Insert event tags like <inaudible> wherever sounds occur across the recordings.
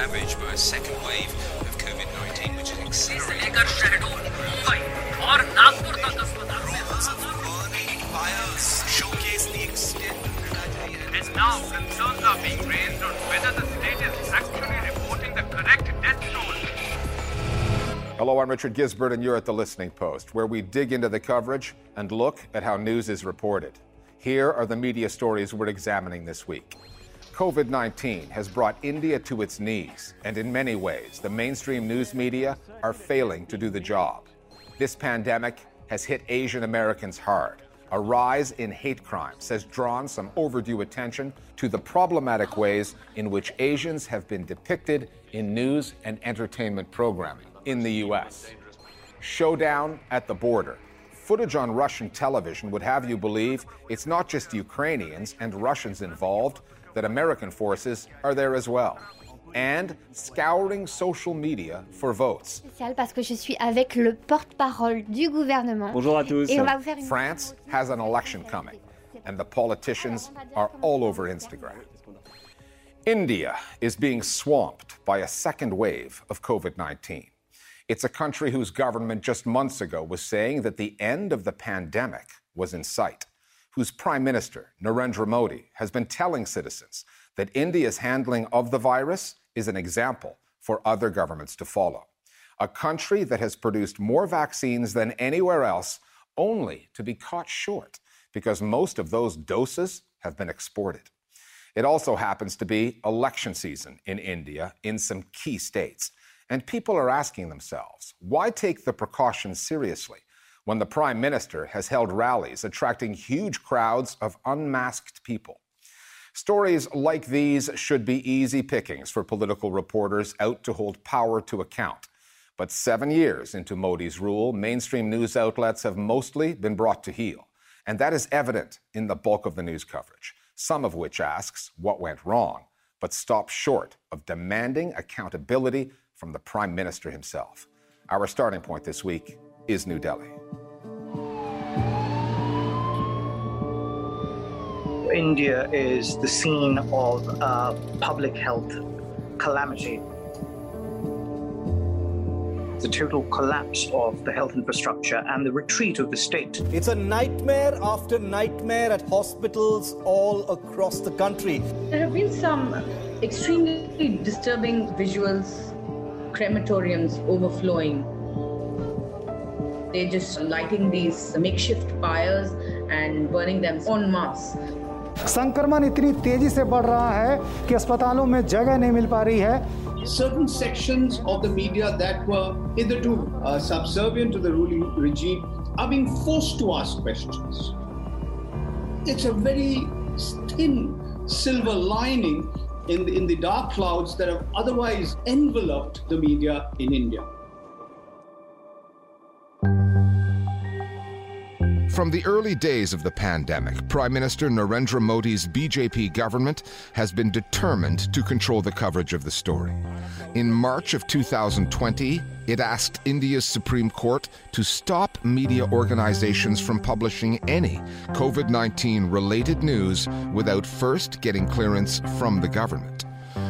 ravaged by a second wave of COVID-19, which is accelerating. Rules of war fires showcase the extent of tragedy. And now concerns are being raised on whether the state is actually reporting the correct death toll. Hello, I'm Richard Gizbert, and you're at the Listening Post, where we dig into the coverage and look at how news is reported. Here are the media stories we're examining this week. COVID 19 has brought India to its knees, and in many ways, the mainstream news media are failing to do the job. This pandemic has hit Asian Americans hard. A rise in hate crimes has drawn some overdue attention to the problematic ways in which Asians have been depicted in news and entertainment programming in the U.S. Showdown at the border. Footage on Russian television would have you believe it's not just Ukrainians and Russians involved, that American forces are there as well. And scouring social media for votes. spécial parce que je suis avec le porte-parole du gouvernement. Bonjour à tous. Et on va vous faire une... France has an election coming, and the politicians are all over Instagram. India is being swamped by a second wave of COVID 19. It's a country whose government just months ago was saying that the end of the pandemic was in sight, whose Prime Minister, Narendra Modi, has been telling citizens that India's handling of the virus is an example for other governments to follow. A country that has produced more vaccines than anywhere else, only to be caught short because most of those doses have been exported. It also happens to be election season in India in some key states. And people are asking themselves why take the precautions seriously when the Prime Minister has held rallies attracting huge crowds of unmasked people? Stories like these should be easy pickings for political reporters out to hold power to account. But seven years into Modi's rule, mainstream news outlets have mostly been brought to heel. And that is evident in the bulk of the news coverage, some of which asks what went wrong, but stops short of demanding accountability from the Prime Minister himself. Our starting point this week is New Delhi. India is the scene of a public health calamity. The total collapse of the health infrastructure and the retreat of the state. It's a nightmare after nightmare at hospitals all across the country. There have been some extremely disturbing visuals, crematoriums overflowing. They're just lighting these makeshift fires and burning them en masse. संक्रमण इतनी तेजी से बढ़ रहा है कि अस्पतालों में जगह नहीं मिल पा रही है certain sections of the media that were hitherto uh, subservient to the ruling regime are being forced to ask questions. It's a very thin silver lining in the, in the dark clouds that have otherwise enveloped the media in India. From the early days of the pandemic, Prime Minister Narendra Modi's BJP government has been determined to control the coverage of the story. In March of 2020, it asked India's Supreme Court to stop media organizations from publishing any COVID 19 related news without first getting clearance from the government.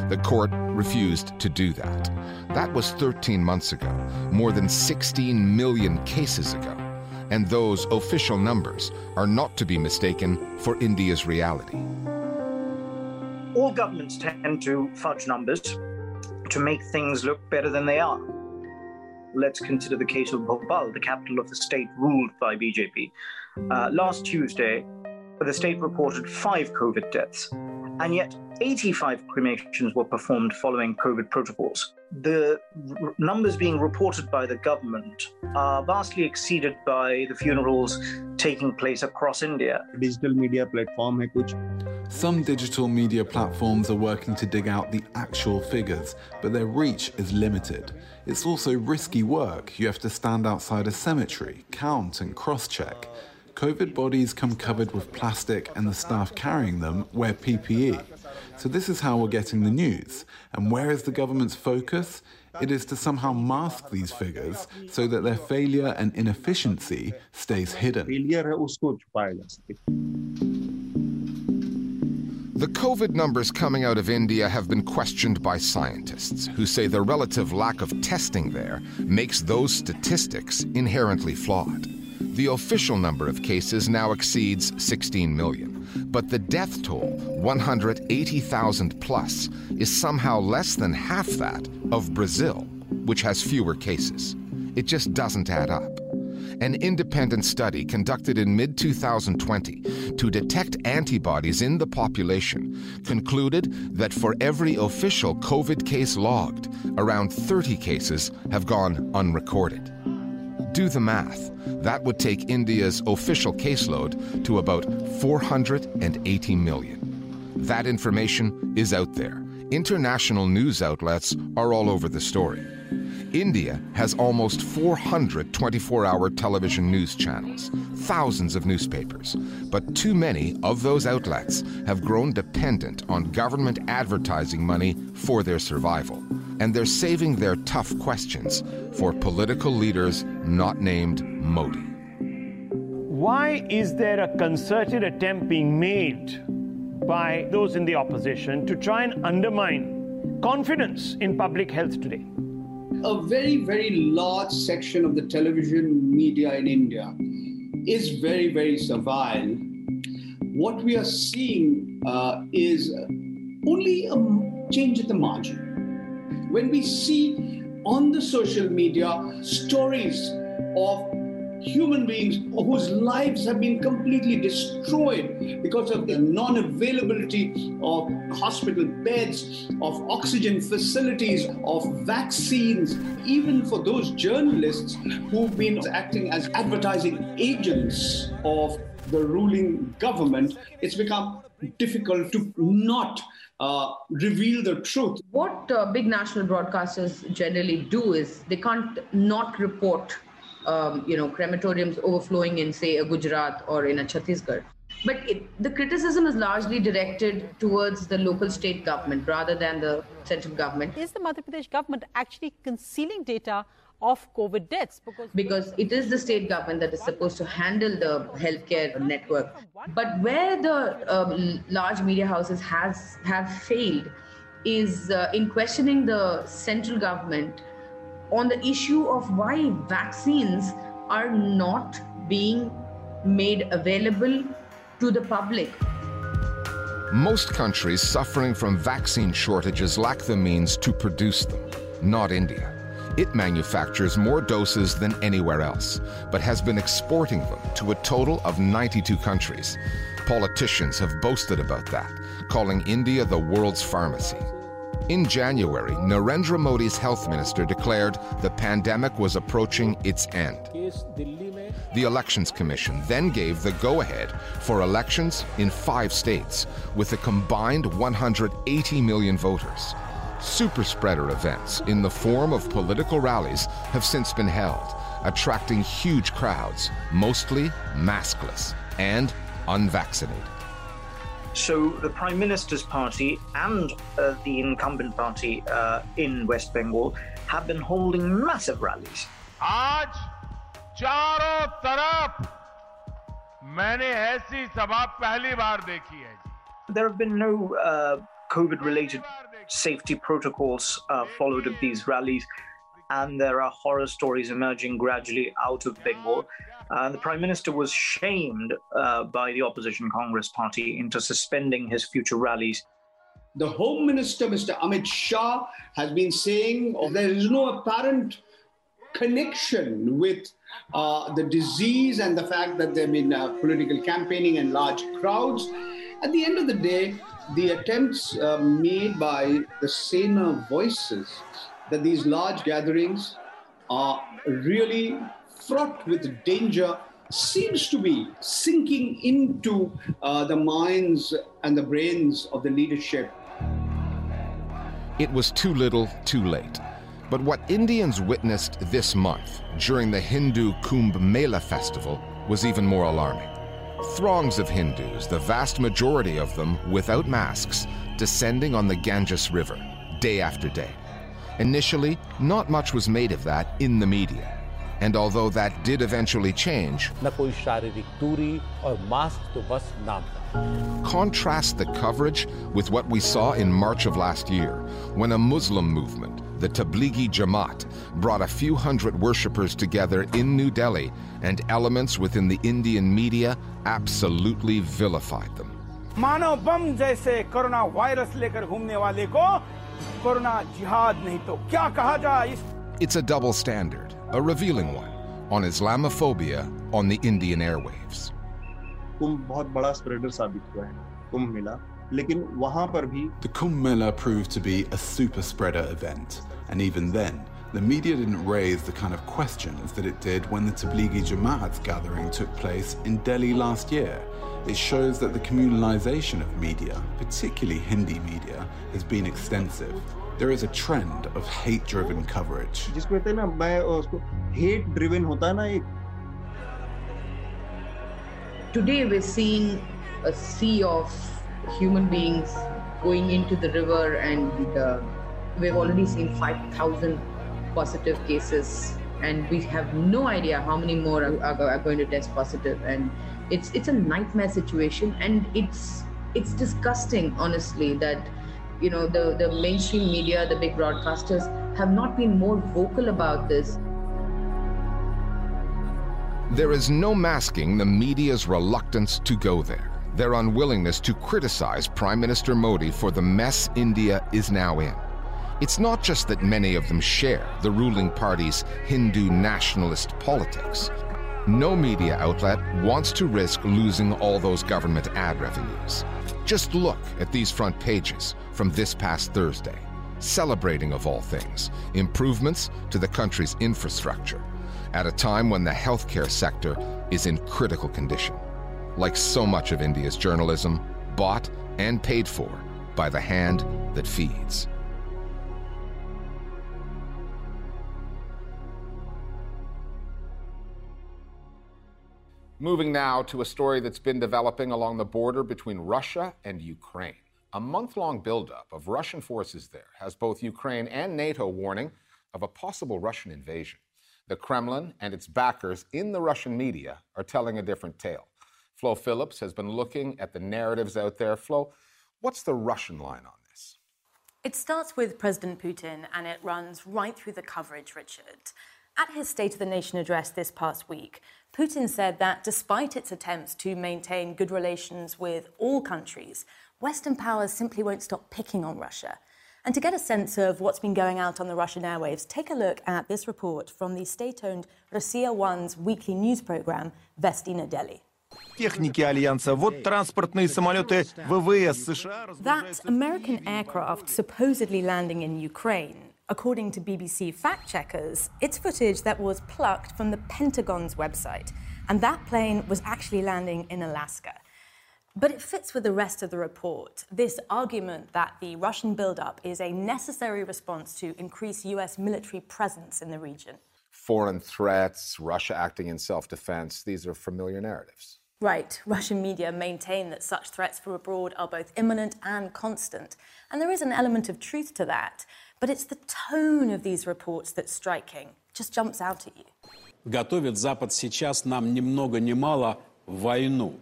The court refused to do that. That was 13 months ago, more than 16 million cases ago and those official numbers are not to be mistaken for India's reality. All governments tend to fudge numbers to make things look better than they are. Let's consider the case of Bhopal, the capital of the state ruled by BJP. Uh, last Tuesday, the state reported five COVID deaths, and yet 85 cremations were performed following COVID protocols. The r- numbers being reported by the government are vastly exceeded by the funerals taking place across India. Digital media platform. Some digital media platforms are working to dig out the actual figures, but their reach is limited. It's also risky work. You have to stand outside a cemetery, count and cross check. COVID bodies come covered with plastic and the staff carrying them wear PPE. So, this is how we're getting the news. And where is the government's focus? It is to somehow mask these figures so that their failure and inefficiency stays hidden. The COVID numbers coming out of India have been questioned by scientists who say the relative lack of testing there makes those statistics inherently flawed. The official number of cases now exceeds 16 million, but the death toll, 180,000 plus, is somehow less than half that of Brazil, which has fewer cases. It just doesn't add up. An independent study conducted in mid 2020 to detect antibodies in the population concluded that for every official COVID case logged, around 30 cases have gone unrecorded. Do the math. That would take India's official caseload to about 480 million. That information is out there. International news outlets are all over the story. India has almost 400 24 hour television news channels, thousands of newspapers, but too many of those outlets have grown dependent on government advertising money for their survival. And they're saving their tough questions for political leaders not named Modi. Why is there a concerted attempt being made by those in the opposition to try and undermine confidence in public health today? a very, very large section of the television media in India is very, very servile. What we are seeing uh, is only a change at the margin. When we see on the social media stories of human beings whose lives have been completely destroyed because of the non availability of hospital beds, of oxygen facilities, of vaccines, even for those journalists who've been acting as advertising agents of the ruling government, it's become difficult to not uh, reveal the truth. What uh, big national broadcasters generally do is they can't not report um, you know, crematoriums overflowing in, say, a Gujarat or in a Chhattisgarh. But it, the criticism is largely directed towards the local state government rather than the central government. Is the Madhya Pradesh government actually concealing data of COVID deaths? Because, because it is the state government that is supposed to handle the healthcare network. But where the um, large media houses has have failed is uh, in questioning the central government on the issue of why vaccines are not being made available to the public. Most countries suffering from vaccine shortages lack the means to produce them, not India. It manufactures more doses than anywhere else, but has been exporting them to a total of 92 countries. Politicians have boasted about that, calling India the world's pharmacy. In January, Narendra Modi's health minister declared the pandemic was approaching its end. The Elections Commission then gave the go ahead for elections in five states with a combined 180 million voters. Super spreader events in the form of political rallies have since been held, attracting huge crowds, mostly maskless and unvaccinated. So the Prime Minister's party and uh, the incumbent party uh, in West Bengal have been holding massive rallies. आज चारों तरफ मैंने ऐसी सभा पहली बार देखी है There have been no uh, COVID-related safety protocols uh, followed at these rallies, and there are horror stories emerging gradually out of Bengal. Uh, the Prime Minister was shamed uh, by the opposition Congress Party into suspending his future rallies. The Home Minister, Mr. Amit Shah, has been saying oh, there is no apparent connection with uh, the disease and the fact that there have been uh, political campaigning and large crowds. At the end of the day, the attempts uh, made by the saner voices that these large gatherings are really fraught with danger seems to be sinking into uh, the minds and the brains of the leadership. It was too little, too late. But what Indians witnessed this month during the Hindu Kumbh Mela festival was even more alarming. Throngs of Hindus, the vast majority of them without masks, descending on the Ganges River day after day. Initially, not much was made of that in the media. And although that did eventually change, न कोई शारीरिक दूरी और mask तो बस नाम का contrast the coverage with what we saw in March of last year, when a Muslim movement, the Tablighi Jamaat, brought a few hundred worshippers together in New Delhi, and elements within the Indian media absolutely vilified them. मानव बम जैसे corona virus लेकर घूमने वाले को corona जिहाद नहीं तो क्या कहा जाए इस It's a double standard, a revealing one, on Islamophobia on the Indian airwaves. कुंभ बहुत बड़ा स्प्रेडर साबित हुआ है कुंभ मेला लेकिन वहां पर भी The Kumbh Mela proved to be a super spreader event, and even then, the media didn't raise the kind of questions that it did when the Tablighi Jamaat gathering took place in Delhi last year. It shows that the communalization of media, particularly Hindi media, has been extensive. There is a trend of hate driven coverage. जिसको कहते हैं ना मैं उसको hate driven होता है ना एक Today we're seeing a sea of human beings going into the river, and uh, we've already seen 5,000 positive cases, and we have no idea how many more are, are, are going to test positive. And it's it's a nightmare situation, and it's it's disgusting, honestly, that you know the the mainstream media, the big broadcasters, have not been more vocal about this. There is no masking the media's reluctance to go there, their unwillingness to criticize Prime Minister Modi for the mess India is now in. It's not just that many of them share the ruling party's Hindu nationalist politics. No media outlet wants to risk losing all those government ad revenues. Just look at these front pages from this past Thursday, celebrating, of all things, improvements to the country's infrastructure at a time when the healthcare sector is in critical condition. Like so much of India's journalism, bought and paid for by the hand that feeds. Moving now to a story that's been developing along the border between Russia and Ukraine. A month long buildup of Russian forces there has both Ukraine and NATO warning of a possible Russian invasion. The Kremlin and its backers in the Russian media are telling a different tale. Flo Phillips has been looking at the narratives out there. Flo, what's the Russian line on this? It starts with President Putin and it runs right through the coverage, Richard. At his State of the Nation address this past week, Putin said that despite its attempts to maintain good relations with all countries, Western powers simply won't stop picking on Russia. And to get a sense of what's been going out on the Russian airwaves, take a look at this report from the state owned Russia One's weekly news program, Vesti Nedeli. техники Альянса. Вот транспортные самолеты ВВС США. That American aircraft supposedly landing in Ukraine. According to BBC fact checkers, it's footage that was plucked from the Pentagon's website. And that plane was actually landing in Alaska. But it fits with the rest of the report this argument that the Russian buildup is a necessary response to increase US military presence in the region. Foreign threats, Russia acting in self defense, these are familiar narratives. Right, Russian media maintain that such threats from abroad are both imminent and constant. And there is an element of truth to that. But it's the tone of these reports that's striking, just jumps out at you. Готовит Запад сейчас нам ни много ни мало войну.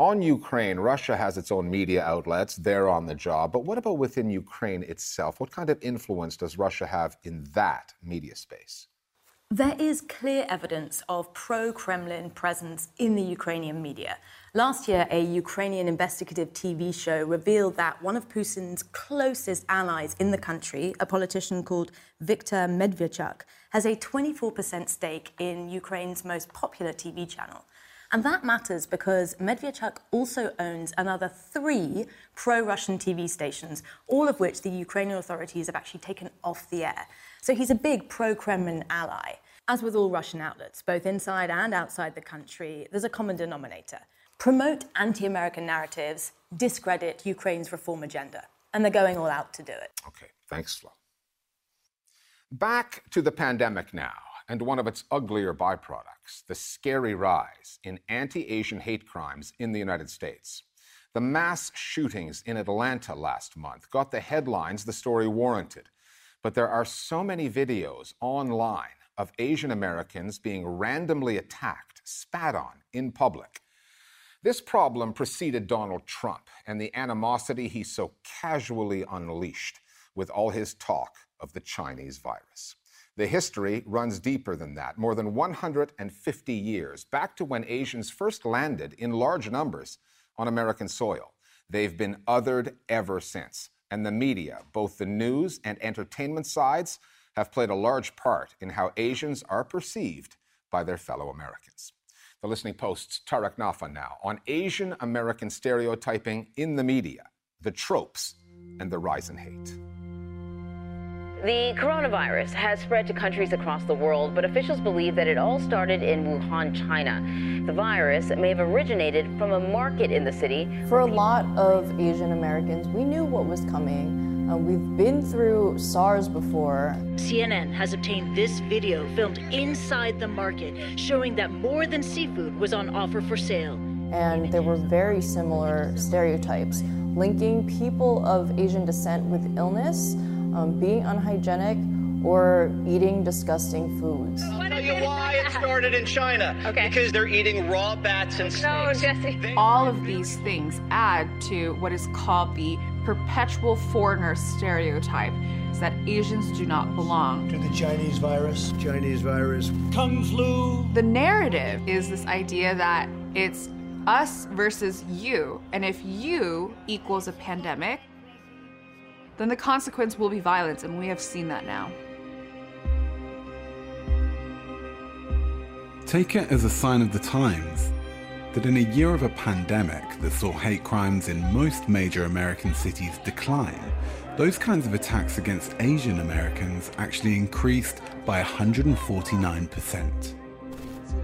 On Ukraine, Russia has its own media outlets. They're on the job. But what about within Ukraine itself? What kind of influence does Russia have in that media space? There is clear evidence of pro Kremlin presence in the Ukrainian media. Last year, a Ukrainian investigative TV show revealed that one of Putin's closest allies in the country, a politician called Viktor Medvedchuk, has a 24% stake in Ukraine's most popular TV channel. And that matters because Medvedchuk also owns another three pro Russian TV stations, all of which the Ukrainian authorities have actually taken off the air. So he's a big pro Kremlin ally. As with all Russian outlets, both inside and outside the country, there's a common denominator promote anti American narratives, discredit Ukraine's reform agenda. And they're going all out to do it. Okay, thanks, Flo. Back to the pandemic now and one of its uglier byproducts the scary rise in anti Asian hate crimes in the United States. The mass shootings in Atlanta last month got the headlines the story warranted. But there are so many videos online of Asian Americans being randomly attacked, spat on in public. This problem preceded Donald Trump and the animosity he so casually unleashed with all his talk of the Chinese virus. The history runs deeper than that, more than 150 years, back to when Asians first landed in large numbers on American soil. They've been othered ever since. And the media, both the news and entertainment sides, have played a large part in how Asians are perceived by their fellow Americans. The Listening Post's Tariq Nafi now on Asian American stereotyping in the media, the tropes, and the rise in hate. The coronavirus has spread to countries across the world, but officials believe that it all started in Wuhan, China. The virus may have originated from a market in the city. For a lot of Asian Americans, we knew what was coming. Uh, we've been through SARS before. CNN has obtained this video filmed inside the market showing that more than seafood was on offer for sale. And there were very similar stereotypes linking people of Asian descent with illness um, being unhygienic, or eating disgusting foods. I'll tell you why it started in China. Okay. Because they're eating raw bats and snakes. No, Jesse. All of these things add to what is called the perpetual foreigner stereotype is that Asians do not belong. To the Chinese virus, Chinese virus, Kung flu. The narrative is this idea that it's us versus you, and if you equals a pandemic, then the consequence will be violence, and we have seen that now. Take it as a sign of the times that in a year of a pandemic that saw hate crimes in most major American cities decline, those kinds of attacks against Asian Americans actually increased by 149%.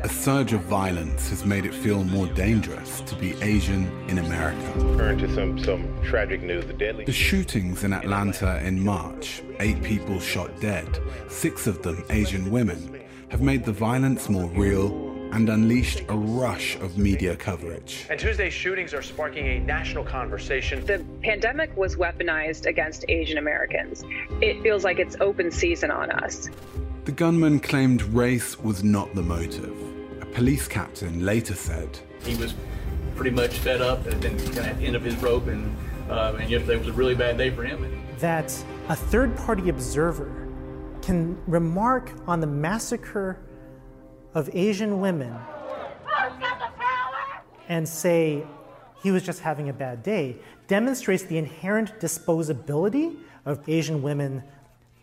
A surge of violence has made it feel more dangerous to be Asian in America. Turn to some, some tragic news. The deadly The shootings in Atlanta in March, eight people shot dead, six of them Asian women, have made the violence more real and unleashed a rush of media coverage. And Tuesday's shootings are sparking a national conversation. The pandemic was weaponized against Asian Americans. It feels like it's open season on us. The gunman claimed race was not the motive A police captain later said. He was pretty much fed up and been kind of at the end of his rope, and, uh, and yesterday was a really bad day for him. That a third party observer can remark on the massacre of Asian women and say he was just having a bad day demonstrates the inherent disposability of Asian women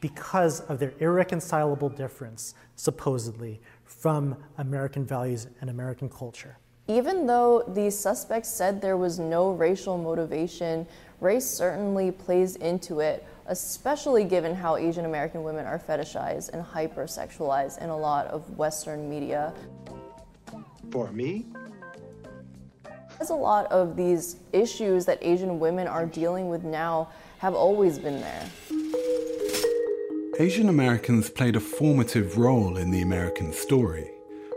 because of their irreconcilable difference, supposedly, from American values and American culture. Even though the suspects said there was no racial motivation, race certainly plays into it, especially given how Asian American women are fetishized and hypersexualized in a lot of Western media. For me? There's a lot of these issues that Asian women are dealing with now have always been there. Asian Americans played a formative role in the American story,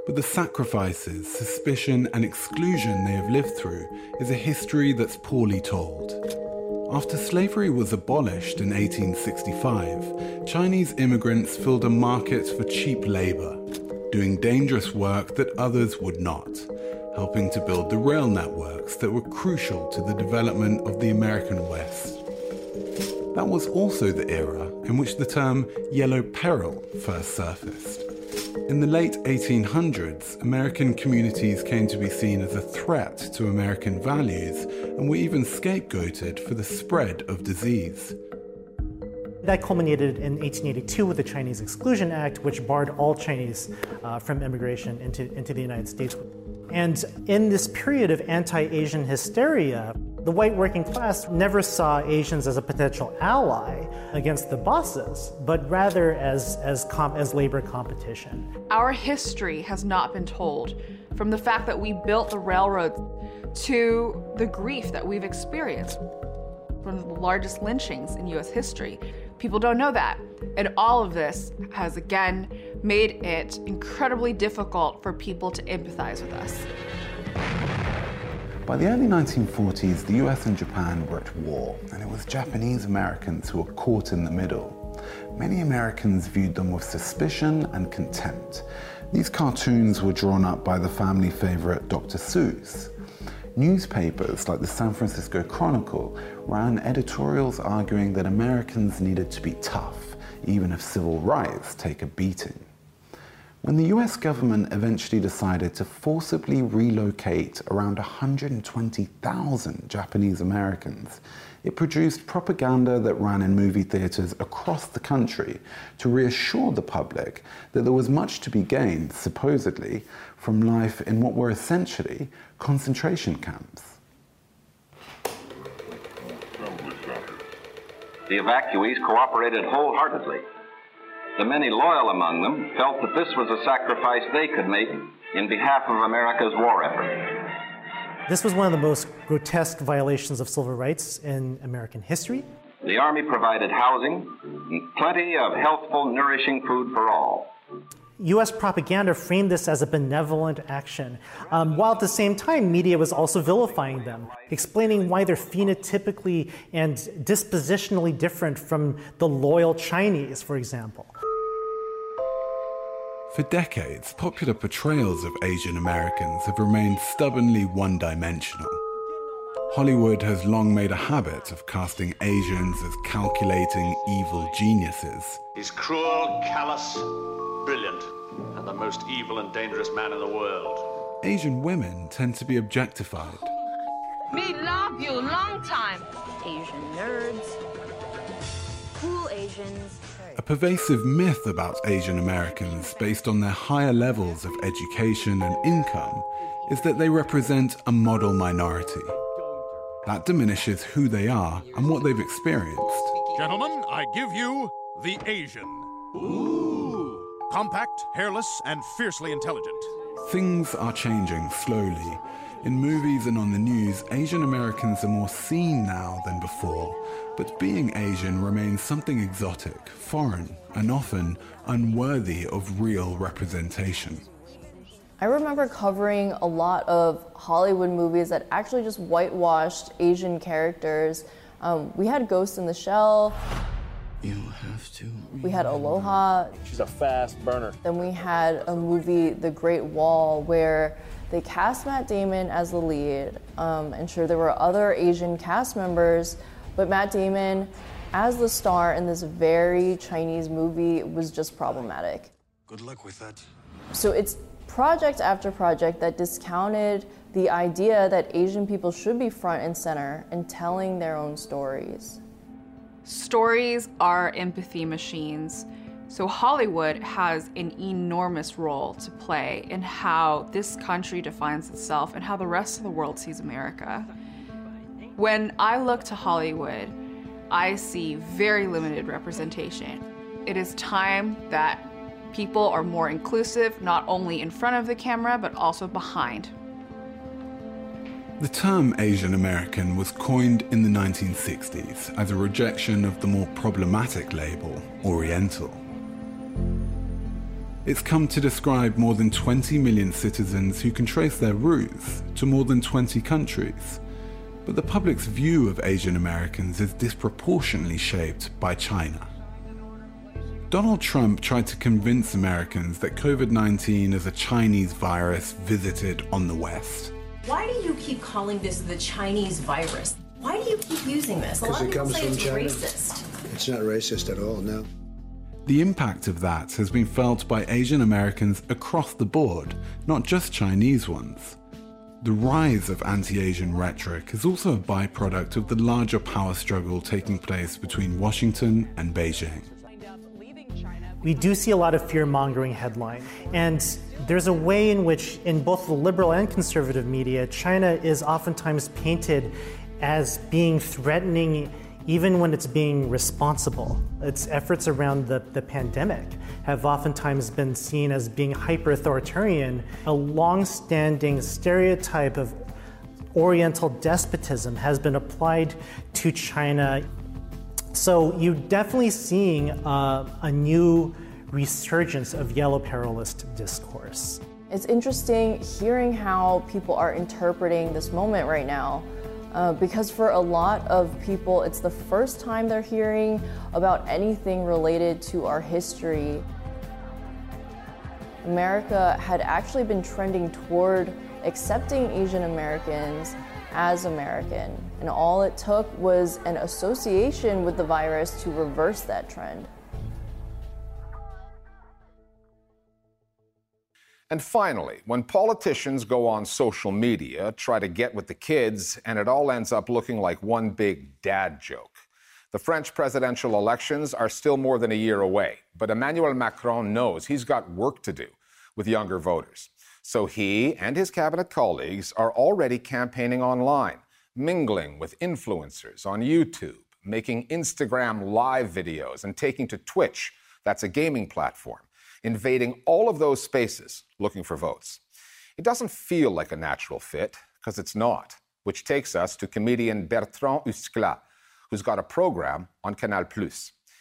but the sacrifices, suspicion, and exclusion they have lived through is a history that's poorly told. After slavery was abolished in 1865, Chinese immigrants filled a market for cheap labor, doing dangerous work that others would not, helping to build the rail networks that were crucial to the development of the American West. That was also the era in which the term yellow peril first surfaced. In the late 1800s, American communities came to be seen as a threat to American values and were even scapegoated for the spread of disease. That culminated in 1882 with the Chinese Exclusion Act, which barred all Chinese uh, from immigration into, into the United States. And in this period of anti Asian hysteria, the white working class never saw Asians as a potential ally against the bosses, but rather as, as, comp- as labor competition. Our history has not been told from the fact that we built the railroads to the grief that we've experienced from the largest lynchings in US history. People don't know that. And all of this has again made it incredibly difficult for people to empathize with us. By the early 1940s, the US and Japan were at war, and it was Japanese Americans who were caught in the middle. many Americans viewed them with suspicion and contempt. These cartoons were drawn up by the family favorite Dr. Seuss. Newspapers like the San Francisco Chronicle ran editorials arguing that Americans needed to be tough, even if civil rights take a beating. When the US government eventually decided to forcibly relocate around 120,000 Japanese Americans, it produced propaganda that ran in movie theaters across the country to reassure the public that there was much to be gained, supposedly, from life in what were essentially concentration camps. The evacuees cooperated wholeheartedly. The many loyal among them felt that this was a sacrifice they could make in behalf of America's war effort. This was one of the most grotesque violations of civil rights in American history. The Army provided housing and plenty of healthful, nourishing food for all. US propaganda framed this as a benevolent action, um, while at the same time, media was also vilifying them, explaining why they're phenotypically and dispositionally different from the loyal Chinese, for example. For decades, popular portrayals of Asian Americans have remained stubbornly one dimensional. Hollywood has long made a habit of casting Asians as calculating evil geniuses. He's cruel, callous, brilliant, and the most evil and dangerous man in the world. Asian women tend to be objectified. Me love you long time. Asian nerds. Cool Asians. A pervasive myth about Asian Americans, based on their higher levels of education and income, is that they represent a model minority. That diminishes who they are and what they've experienced. Gentlemen, I give you the Asian. Ooh. Compact, hairless, and fiercely intelligent. Things are changing slowly. In movies and on the news, Asian Americans are more seen now than before. But being Asian remains something exotic, foreign, and often unworthy of real representation. I remember covering a lot of Hollywood movies that actually just whitewashed Asian characters. Um, we had Ghost in the Shell. You have to. We had Aloha. She's a fast burner. Then we had a movie, The Great Wall, where they cast Matt Damon as the lead. Um, and sure, there were other Asian cast members, but Matt Damon as the star in this very Chinese movie was just problematic. Good luck with that. So it's project after project that discounted the idea that Asian people should be front and center in telling their own stories. Stories are empathy machines. So Hollywood has an enormous role to play in how this country defines itself and how the rest of the world sees America. When I look to Hollywood, I see very limited representation. It is time that people are more inclusive, not only in front of the camera, but also behind. The term Asian American was coined in the 1960s as a rejection of the more problematic label, Oriental. It's come to describe more than 20 million citizens who can trace their roots to more than 20 countries. But the public's view of Asian Americans is disproportionately shaped by China. Donald Trump tried to convince Americans that COVID 19 is a Chinese virus visited on the West. Why do you keep calling this the Chinese virus? Why do you keep using this? A lot Because of it people comes say from it's China. racist. It's not racist at all, no. The impact of that has been felt by Asian Americans across the board, not just Chinese ones. The rise of anti Asian rhetoric is also a byproduct of the larger power struggle taking place between Washington and Beijing. we do see a lot of fear mongering headline. And there's a way in which, in both the liberal and conservative media, China is oftentimes painted as being threatening even when it's being responsible. Its efforts around the, the pandemic have oftentimes been seen as being hyper authoritarian, a long standing stereotype of Oriental despotism has been applied to China so you're definitely seeing uh, a new resurgence of yellow perilist discourse. It's interesting hearing how people are interpreting this moment right now. Uh, because for a lot of people, it's the first time they're hearing about anything related to our history. America had actually been trending toward accepting Asian Americans as American, and all it took was an association with the virus to reverse that trend. And finally, when politicians go on social media, try to get with the kids, and it all ends up looking like one big dad joke. The French presidential elections are still more than a year away, but Emmanuel Macron knows he's got work to do with younger voters. So he and his cabinet colleagues are already campaigning online, mingling with influencers on YouTube, making Instagram live videos, and taking to Twitch, that's a gaming platform, invading all of those spaces looking for votes. It doesn't feel like a natural fit, because it's not, which takes us to comedian Bertrand Usclat, who's got a program on Canal+.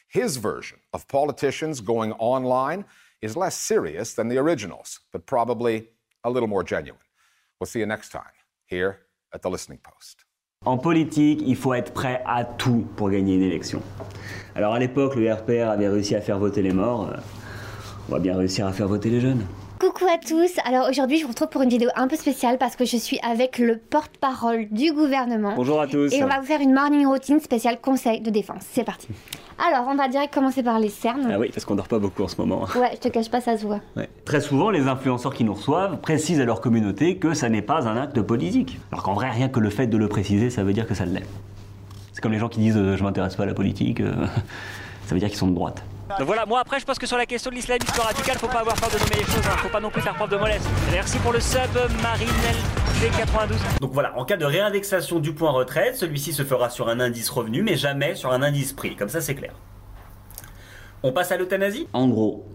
His version of politicians going online is less serious than the originals, but probably a little more genuine. We'll see you next time here at the Listening Post. En politique, il faut être prêt à tout pour gagner une élection. Alors à l'époque, le RPR avait réussi à faire voter les morts. On va bien réussir à faire voter les jeunes. Coucou à tous, alors aujourd'hui je vous retrouve pour une vidéo un peu spéciale parce que je suis avec le porte-parole du gouvernement. Bonjour à tous. Et on va vous faire une morning routine spéciale conseil de défense. C'est parti. Alors on va direct commencer par les cernes. Ah oui, parce qu'on dort pas beaucoup en ce moment. Ouais, je te cache pas, ça se voit. Ouais. Très souvent, les influenceurs qui nous reçouvent précisent à leur communauté que ça n'est pas un acte politique. Alors qu'en vrai, rien que le fait de le préciser, ça veut dire que ça l'est. C'est comme les gens qui disent euh, je m'intéresse pas à la politique, euh, <laughs> ça veut dire qu'ils sont de droite. Donc voilà, moi après je pense que sur la question de l'islamisme radical, faut pas avoir peur de nommer les choses, hein. faut pas non plus faire preuve de mollesse. Merci pour le sub Marinel D92. Donc voilà, en cas de réindexation du point retraite, celui-ci se fera sur un indice revenu, mais jamais sur un indice prix, comme ça c'est clair. On passe à l'euthanasie? En gros,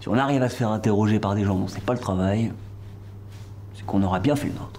si on arrive à se faire interroger par des gens dont c'est pas le travail, c'est qu'on aura bien fait le nôtre.